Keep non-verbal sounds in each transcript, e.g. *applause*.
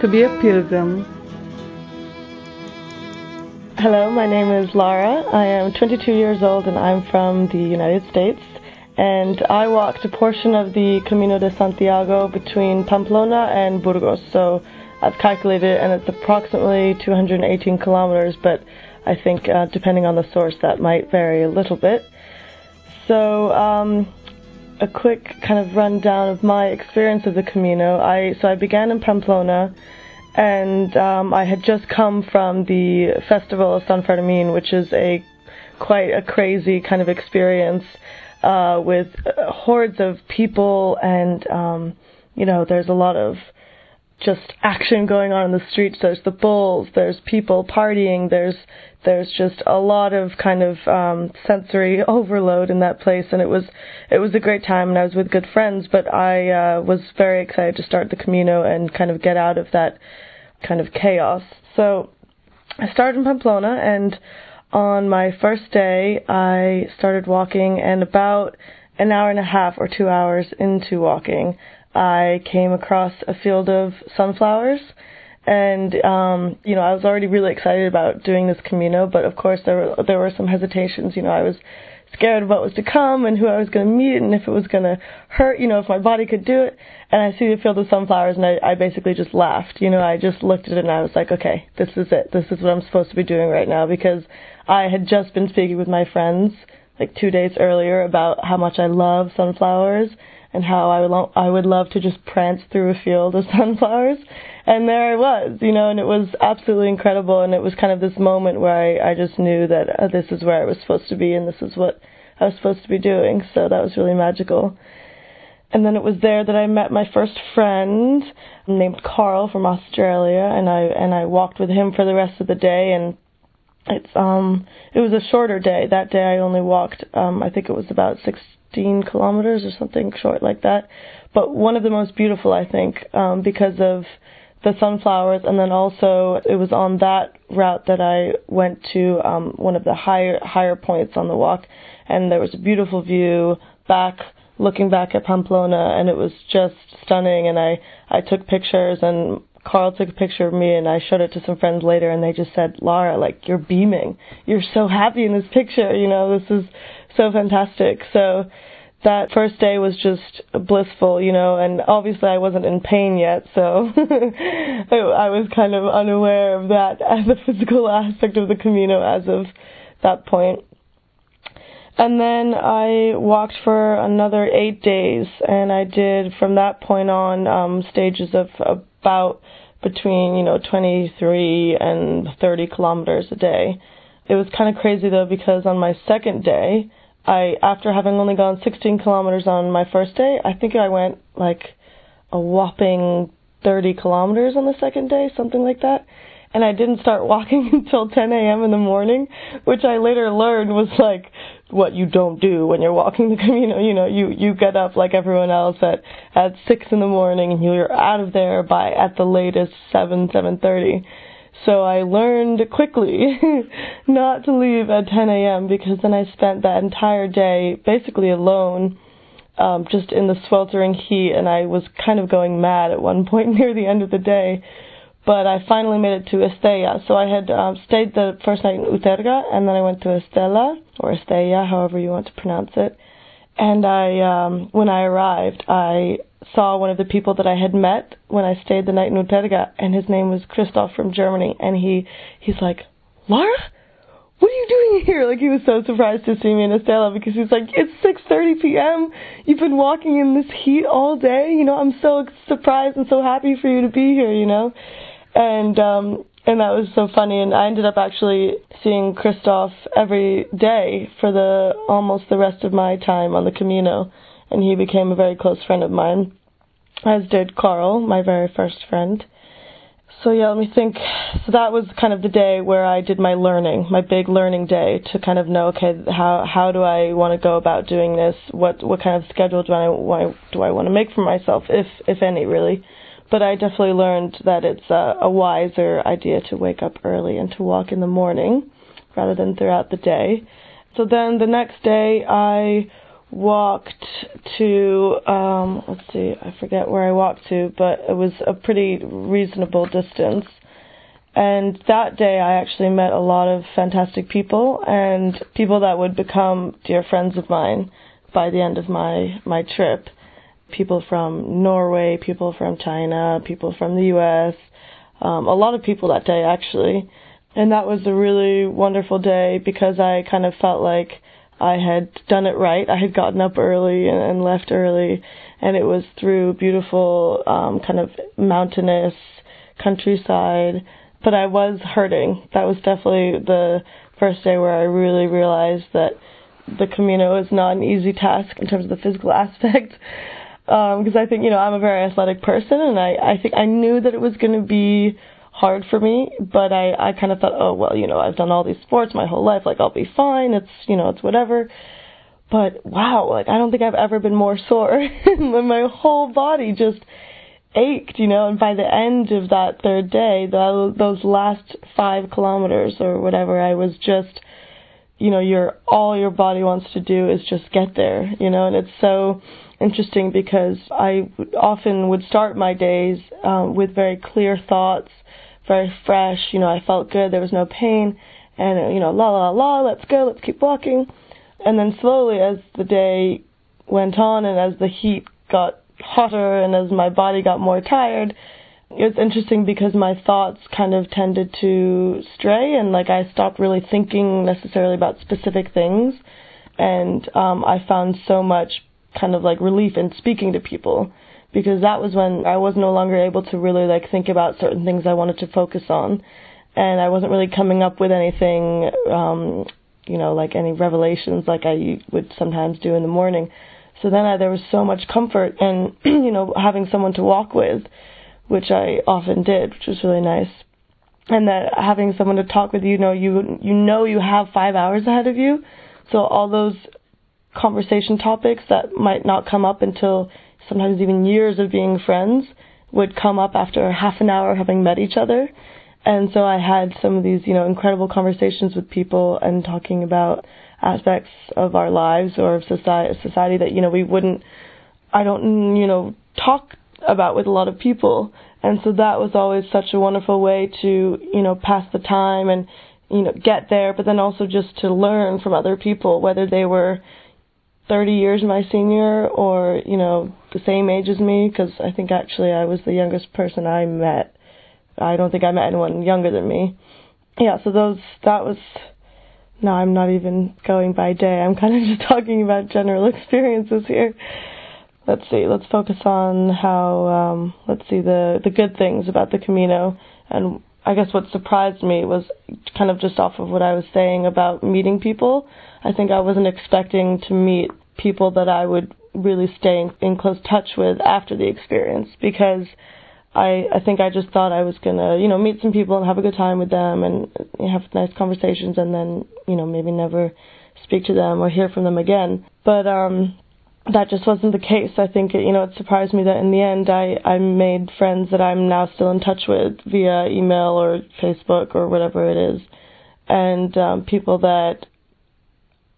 to be a pilgrim. Hello, my name is Lara. I am 22 years old and I'm from the United States. And I walked a portion of the Camino de Santiago between Pamplona and Burgos. So I've calculated and it's approximately 218 kilometers, but I think uh, depending on the source that might vary a little bit. So um, a quick kind of rundown of my experience of the Camino. I so I began in Pamplona, and um, I had just come from the festival of San Fermin, which is a quite a crazy kind of experience uh, with uh, hordes of people, and um, you know, there's a lot of just action going on in the streets. There's the bulls, there's people partying, there's there's just a lot of kind of um, sensory *laughs* overload in that place, and it was it was a great time, and I was with good friends. But I uh, was very excited to start the Camino and kind of get out of that kind of chaos. So I started in Pamplona, and on my first day, I started walking, and about an hour and a half or two hours into walking, I came across a field of sunflowers. And um, you know, I was already really excited about doing this Camino, but of course there were there were some hesitations. You know, I was scared of what was to come and who I was going to meet and if it was going to hurt, you know, if my body could do it. And I see the field of sunflowers and I, I basically just laughed. You know, I just looked at it and I was like, okay, this is it. This is what I'm supposed to be doing right now because I had just been speaking with my friends like two days earlier about how much I love sunflowers and how I would lo- I would love to just prance through a field of *laughs* sunflowers. And there I was, you know, and it was absolutely incredible. And it was kind of this moment where I, I just knew that uh, this is where I was supposed to be and this is what I was supposed to be doing. So that was really magical. And then it was there that I met my first friend named Carl from Australia, and I and I walked with him for the rest of the day. And it's um it was a shorter day. That day I only walked um I think it was about six 15 kilometers or something short like that. But one of the most beautiful, I think, um, because of the sunflowers, and then also it was on that route that I went to um, one of the higher higher points on the walk, and there was a beautiful view back looking back at Pamplona, and it was just stunning. And I I took pictures, and Carl took a picture of me, and I showed it to some friends later, and they just said, Lara, like you're beaming, you're so happy in this picture, you know, this is so fantastic. So that first day was just blissful, you know, and obviously I wasn't in pain yet, so *laughs* I was kind of unaware of that *laughs* as a physical aspect of the Camino as of that point. And then I walked for another eight days, and I did from that point on um, stages of about between you know 23 and 30 kilometers a day. It was kind of crazy though because on my second day, I after having only gone 16 kilometers on my first day, I think I went like a whopping 30 kilometers on the second day, something like that. And I didn't start walking *laughs* until 10 a.m. in the morning, which I later learned was like what you don't do when you're walking the *laughs* Camino. You know, you you get up like everyone else at at six in the morning, and you're out of there by at the latest seven seven thirty. So I learned quickly *laughs* not to leave at 10 a.m. because then I spent that entire day basically alone, um, just in the sweltering heat, and I was kind of going mad at one *laughs* point near the end of the day. But I finally made it to Estella. So I had um, stayed the first night in Uterga, and then I went to Estella, or Estella, however you want to pronounce it. And I, um, when I arrived, I saw one of the people that I had met when I stayed the night in Uterga, and his name was Christoph from Germany, and he he's like, Lara, what are you doing *laughs* here? Like he was so surprised to see me in Estella because he's like, it's 6:30 p.m. You've been walking in this heat all day. You know, I'm so surprised and so happy for you to be here. You know, and um and that was so funny. And I ended up actually seeing Christoph every day for the almost the rest of my time on the Camino and he became a very close friend of mine, as did Carl, my very first friend. So yeah, let me think. So that was kind of the day where I did my learning, my big learning day to kind of know, okay, how how do I want to go about doing this? What what kind of schedule do I want do I want to make for myself, if if any, really? But I definitely learned that it's a, a wiser idea to wake up early and to walk in the morning rather than throughout the day. So then the next day I walked to um let's see i forget where i walked to but it was a pretty reasonable distance. And that day i actually met a lot of fantastic people and people that would become dear friends of mine by the end of my my trip. People from norway people from china people from the us um a lot of people that day actually. And that was a really wonderful day because i kind of felt like I had done it right. I had gotten up early and, and left early, and it was through beautiful, um, kind of mountainous countryside. But I was hurting. That was definitely the first day where I really realized that the Camino is not an easy task in terms of the physical *laughs* aspect. Because um, I think, you know, I'm a very athletic person, and I, I think I knew that it was going to be hard for me, but I, I kind of thought, oh, well, you know, I've done all these sports my whole life, like I'll be fine, it's, you know, it's whatever. But wow, like I don't think I've ever been more sore. *laughs* my whole body just ached, you know, and by the end of that third day, the, those last five kilometers or whatever, I was just, you know, your, all your body wants to do is just get there, you know, and it's so, interesting because I often would start my days um, with very clear thoughts very fresh. You know, I felt good. There was no pain. And, you know, la la la, let's go, let's keep walking. And then slowly, as the day went on and as the heat got hotter and as my body got more tired, it's interesting because my thoughts kind of tended to stray and like I stopped really thinking necessarily about specific things. And um, I found so much kind of like relief in speaking to people because that was when I was no longer able to really like think about certain things I wanted to focus on, and I wasn't really coming up with anything, um, you know, like any revelations like I would sometimes do in the morning. So then I, there was so much comfort in, *clears throat* you know, having someone to walk with, which I often did, which was really nice. And that having someone to talk with, you know, you you know you have five hours ahead of you, so all those conversation topics that might not come up until sometimes even years of being friends, would come up after half an hour having met each other. And so I had some of these, you know, incredible conversations with people and talking about aspects of our lives or of society, society that, you know, we wouldn't, I don't, you know, talk about with a lot of people. And so that was always such a wonderful way to, you know, pass the time and, you know, get there, but then also just to learn from other people, whether they were, 30 years my senior or, you know, the same age as me because I think actually I was the youngest person I met. I don't think I met anyone younger than me. Yeah, so those, that was, no, I'm not even going by day. I'm kind of *laughs* just talking about general *laughs* experiences here. Let's see, let's focus on how, um, let's see, the, the good things about the Camino. And I guess what surprised me was kind of just off of what I was saying about meeting people. I think I wasn't expecting to meet people that I would really stay in, in close touch with after the experience because I I think I just thought I was gonna you know meet some people and have a good time with them and have nice conversations and then you know maybe never speak to them or hear from them again. But um that just wasn't the case. I think it, you know it surprised me that in the end I I made friends that I'm now still in touch with via email or Facebook or whatever it is, and um, people that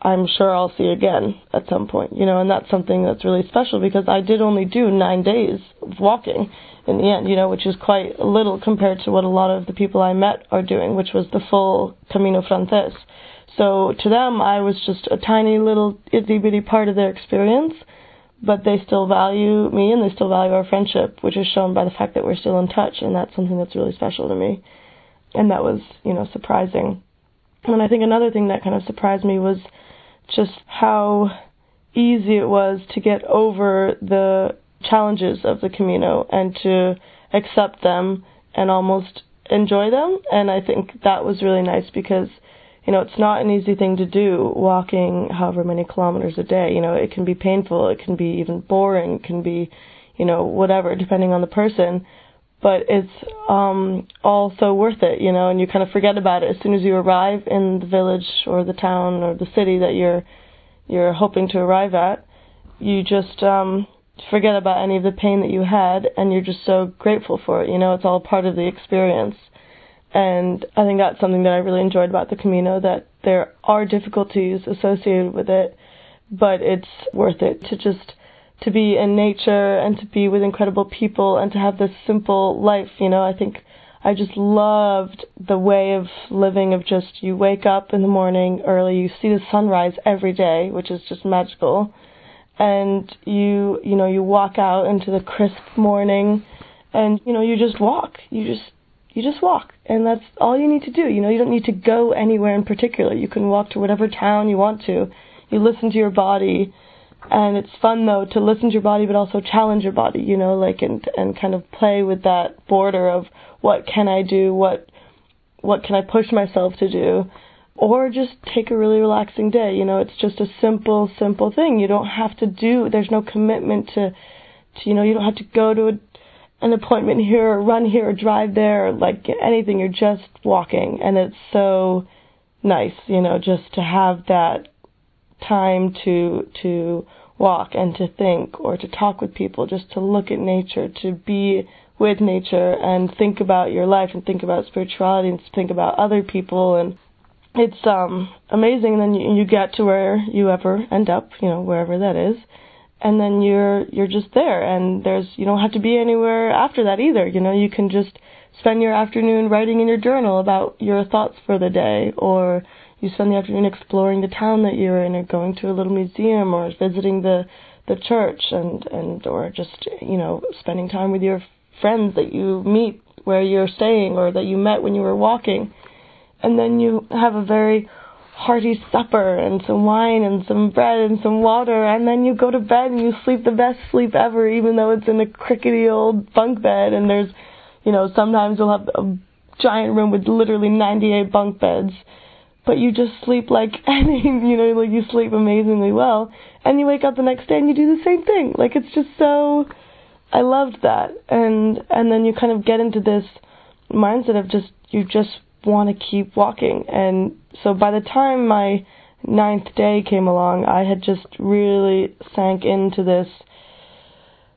I'm sure I'll see again at some point, you know, and that's something that's really special because I did only do nine days of walking in the end, you know, which is quite little compared to what a lot of the people I met are doing, which was the full Camino Frances. So to them, I was just a tiny little itty bitty part of their experience, but they still value me and they still value our friendship, which is shown by the fact that we're still in touch, and that's something that's really special to me. And that was, you know, surprising. And I think another thing that kind of surprised me was just how easy it was to get over the challenges of the Camino and to accept them and almost enjoy them. And I think that was really nice because, you know, it's not an easy thing to do walking however many kilometers a day. You know, it can be painful, it can be even boring, it can be, you know, whatever, depending on the person. But it's um all so worth it, you know, and you kind of forget about it as soon as you arrive in the village or the town or the city that you're you're hoping to arrive at. You just um forget about any of the pain that you had and you're just so grateful for it. You know, it's all part of the experience. And I think that's something that I really enjoyed about the Camino that there are difficulties associated with it, but it's worth it to just to be in nature and to be with incredible people and to have this simple life. You know, I think I just loved the way of living of just you wake up in the morning early, you see the sunrise every day, which is just magical. And you, you know, you walk out into the crisp morning and, you know, you just walk. You just, you just walk. And that's all you need to do. You know, you don't need to go anywhere in particular. You can walk to whatever town you want to. You listen to your body and it's fun though to listen to your body but also challenge your body you know like and and kind of play with that border of what can i do what what can i push myself to do or just take a really relaxing day you know? It's just a simple simple thing. You don't have to do there's no commitment to, to you know you don't have to go to a, an appointment here or run here or drive there or like anything. You're just walking and it's so nice you know just to have that time to to walk and to think or to talk with people, just to look at nature, to be with nature and think about your life and think about spirituality and think about other people and it's um amazing and then you, you get to where you ever end up, you know, wherever that is. And then you're you're just there and there's you don't have to be anywhere after that either. You know, you can just spend your afternoon writing in your journal about your thoughts for the day or you spend the afternoon exploring the town that you're in or going to a little museum or visiting the the church and and or just you know spending time with your friends that you meet where you're staying or that you met when you were walking. And then you have a very hearty supper and some wine and some bread and some water and then you go to bed and you sleep the best sleep ever even though it's in a crickety old bunk bed and there's you know sometimes you'll have a giant room with literally 98 bunk beds but you just sleep like *laughs* any, you know, like you sleep amazingly well, and you wake up the next day and you do the same thing. Like it's just so, I loved that, and and then you kind of get into this mindset of just you just want to keep walking, and so by the time my ninth day came along, I had just really sank into this,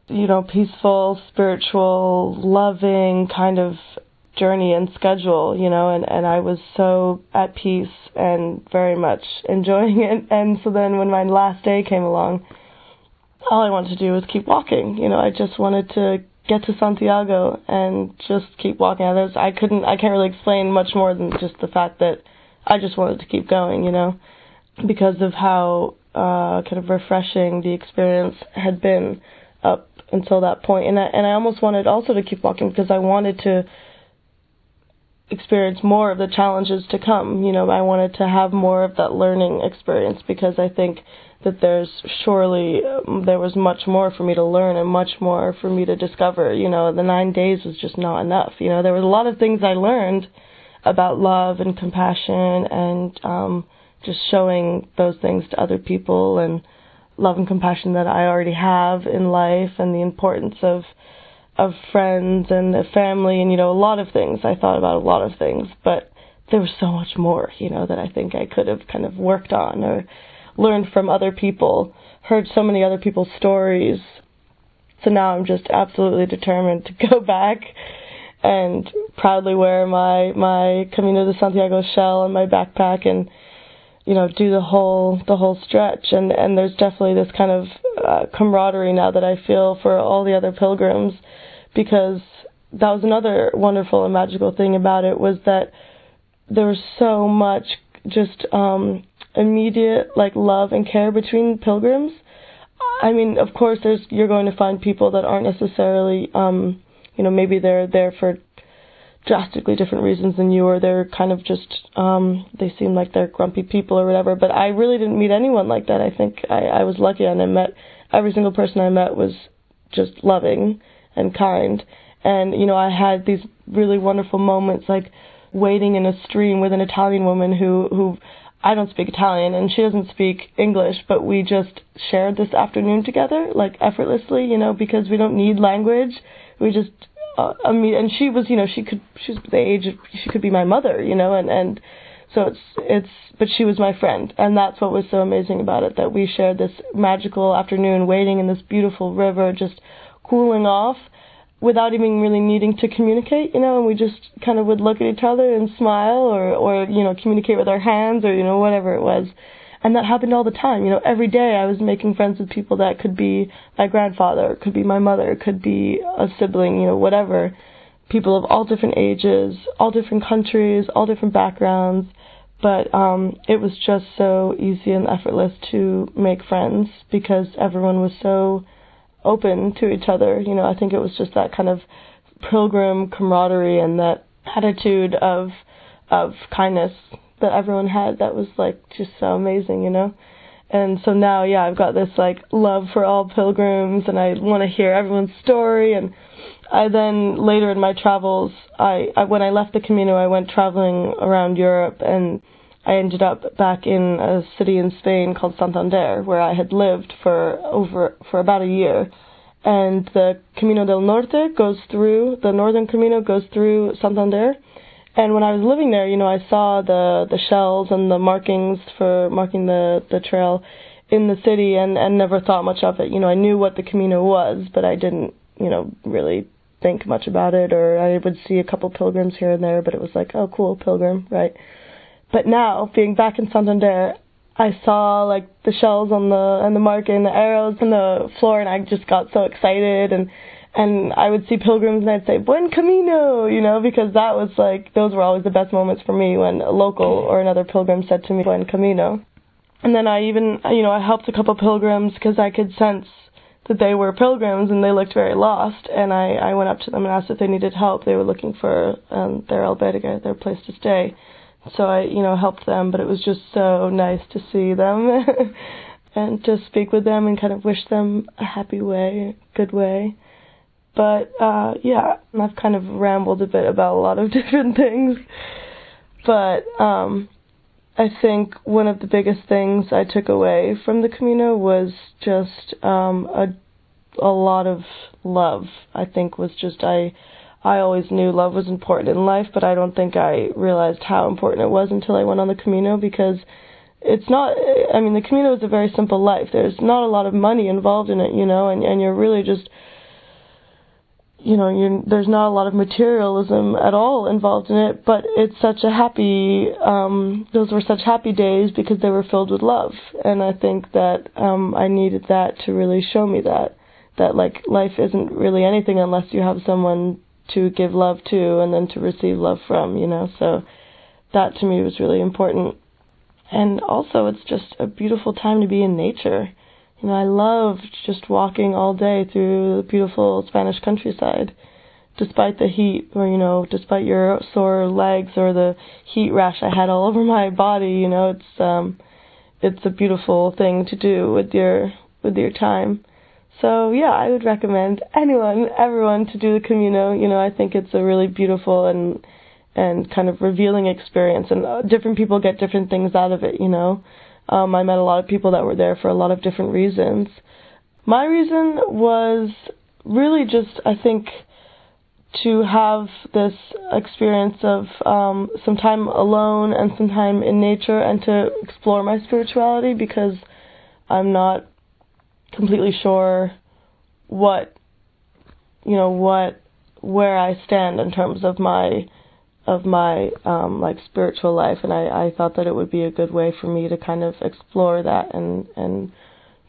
you know, peaceful, spiritual, loving kind of journey and schedule, you know, and, and I was so at peace and very much enjoying *laughs* it. And so then when my last day came along, all I wanted to do was keep walking. You know, I just wanted to get to Santiago and just keep walking. Others, I couldn't, I can't really explain much more than just the fact that I just wanted to keep going, you know, because of how uh, kind of refreshing the experience had been up until that point. And I, and I almost wanted also to keep walking because I wanted to experience more of the challenges to come. You know, I wanted to have more of that learning experience because I think that there's surely um, there was much more for me to learn and much more for me to discover. You know, the nine days was just not enough. You know, there was a lot of things I learned about love and compassion and um, just showing those things to other people and love and compassion that I already have in life and the importance of of friends and family and you know a lot of things. I thought about a lot of things but there was so much more you know that I think I could have kind of worked on or learned from other people heard so many other people's stories. So now I'm just absolutely determined to *laughs* go back and proudly wear my my Camino de Santiago shell on my backpack and you know do the whole the whole stretch. And and there's definitely this kind of uh, camaraderie now that I feel for all the other pilgrims because that was another wonderful and magical thing about it was that there was so much just um immediate like love and care between pilgrims. I mean, of course there's you're going to find people that aren't necessarily um you know, maybe they're there for drastically different reasons than you or they're kind of just um they seem like they're grumpy people or whatever but i really didn't meet anyone like that i think i i was lucky and i met every single person i met was just loving and kind and you know i had these really wonderful moments like wading in a stream with an italian woman who who I don't speak Italian and she doesn't speak English, but we just shared this afternoon together, like effortlessly, you know, because we don't need language. We just uh, I mean, and she was, you know, she could, she was the age, of, she could be my mother, you know, and and so it's it's, but she was my friend, and that's what was so amazing about it that we shared this magical afternoon waiting in this beautiful river, just cooling off, without even really needing to communicate, you know, and we just kind of would look at each other and smile, or or you know, communicate with our hands, or you know, whatever it was. and that happened all the time. You know, every day I was making friends with people that could be my grandfather, could be my mother, could be a sibling, you know, whatever. People of all different ages, all different countries, all different backgrounds. But um, it was just so easy and effortless to make friends because everyone was so open to each other. You know, I think it was just that kind of pilgrim camaraderie and that attitude of of kindness that everyone had that was like just so amazing, you know. And so now, yeah, I've got this like love for all pilgrims, and I want to hear everyone's story. And I then later in my travels, I, I when I left the Camino, I went traveling around Europe, and I ended up back in a city in Spain called Santander, where I had lived for over for about a year. And the Camino del Norte goes through the Northern Camino goes through Santander and when I was living there, you know, I saw the the shells and the markings for marking the the trail in the city, and and never thought much of it. You know, I knew what the Camino was, but I didn't, you know, really think much about it. Or I would see a couple pilgrims here and there, but it was like, oh, cool, pilgrim, right? But now, being back in Santander, I saw like the shells on the and the marking, the arrows on the floor, and I just got so excited and and I would see pilgrims and I'd say Buen Camino, you know, because that was like those were always the best moments for me when a local or another pilgrim said to me Buen Camino. And then I even, you know, I helped a couple pilgrims because I could sense that they were pilgrims and they looked very lost. And I, I went up to them and asked if they needed help. They were looking for um, their albergue, their place to stay. So I, you know, helped them, but it was just so nice to see them *laughs* and to speak with them and kind of wish them a happy way, good way. But uh, yeah, I've kind of rambled a bit about a lot of *laughs* different things. But um, I think one of the biggest things I took away from the Camino was just um, a a lot of love. I think was just I I always knew love was important in life, but I don't think I realized how important it was until I went on the Camino because it's not I mean the Camino is a very simple life. There's not a lot of money involved in it, you know, and and you're really just you know, you, there's not a lot of materialism at all involved in it, but it's such a happy, um, those were such happy days because they were filled with love. And I think that, um, I needed that to really show me that, that like life isn't really anything unless you have someone to give love to and then to receive love from, you know, so that to me was really important. And also it's just a beautiful time to be in nature you know, I loved just walking all day through the beautiful Spanish countryside, despite the heat, or you know, despite your sore legs or the heat rash I had all *laughs* over my body. You know, it's um, it's a beautiful thing to do with your with your time. So yeah, I would recommend anyone, everyone to do the Camino. You know, I think it's a really beautiful and and kind of revealing experience, and uh, different people get different things out of it. You know. Um, I met a lot of people that were there for a lot of different reasons. My reason was really just, I think, to have this experience of um, some time alone and some time in nature and to explore my spirituality because I'm not completely sure what, you know, what, where I stand in terms of my of my um, like spiritual life, and I, I thought that it would be a good way for me to kind of explore that and and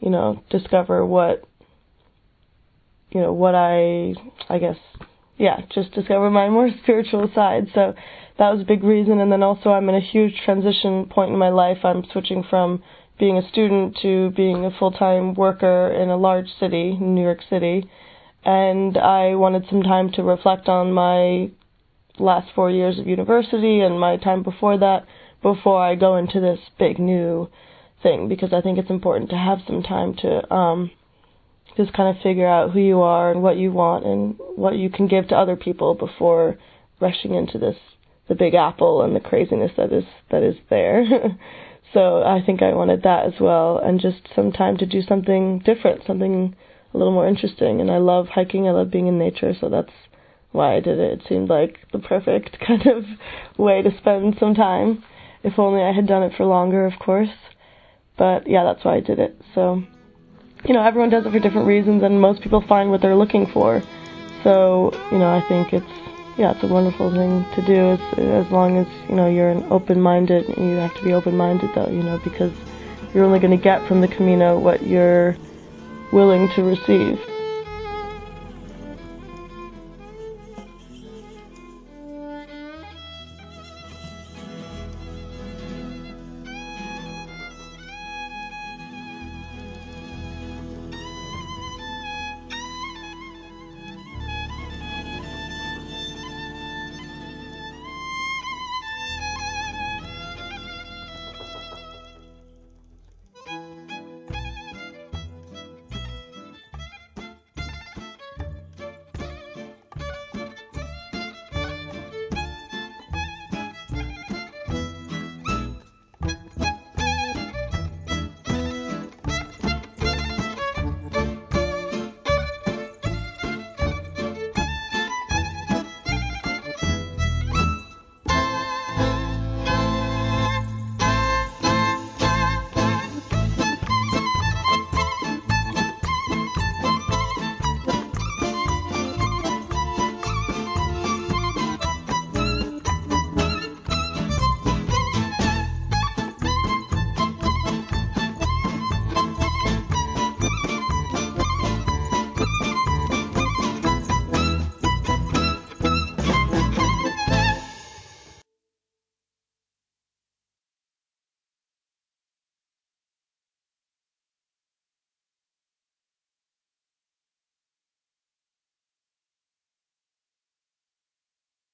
you know discover what you know what I I guess yeah just discover my more *laughs* spiritual side. So that was a big reason, and then also I'm in a huge transition point in my life. I'm switching from being a student to being a full time worker in a large city, New York City. And I wanted some time to reflect on my last four years of university and my time before that before I go into this big new thing because I think it's important to have some time to um just kind of figure out who you are and what you want and what you can give to other people before rushing into this the big apple and the craziness that is that is there. *laughs* so I think I wanted that as well and just some time to do something different, something a little more interesting and I love hiking, I love being in nature, so that's why I did it. It seemed like the perfect *laughs* kind of way to spend some time. If only I had done it for longer, of course. But yeah, that's why I did it. So, you know, everyone does it for different reasons, and most people find what they're looking for. So, you know, I think it's yeah, it's a wonderful thing to do as long as you know you're an open-minded. You have to be open-minded though, you know, because you're only going to get from the Camino what you're willing to receive.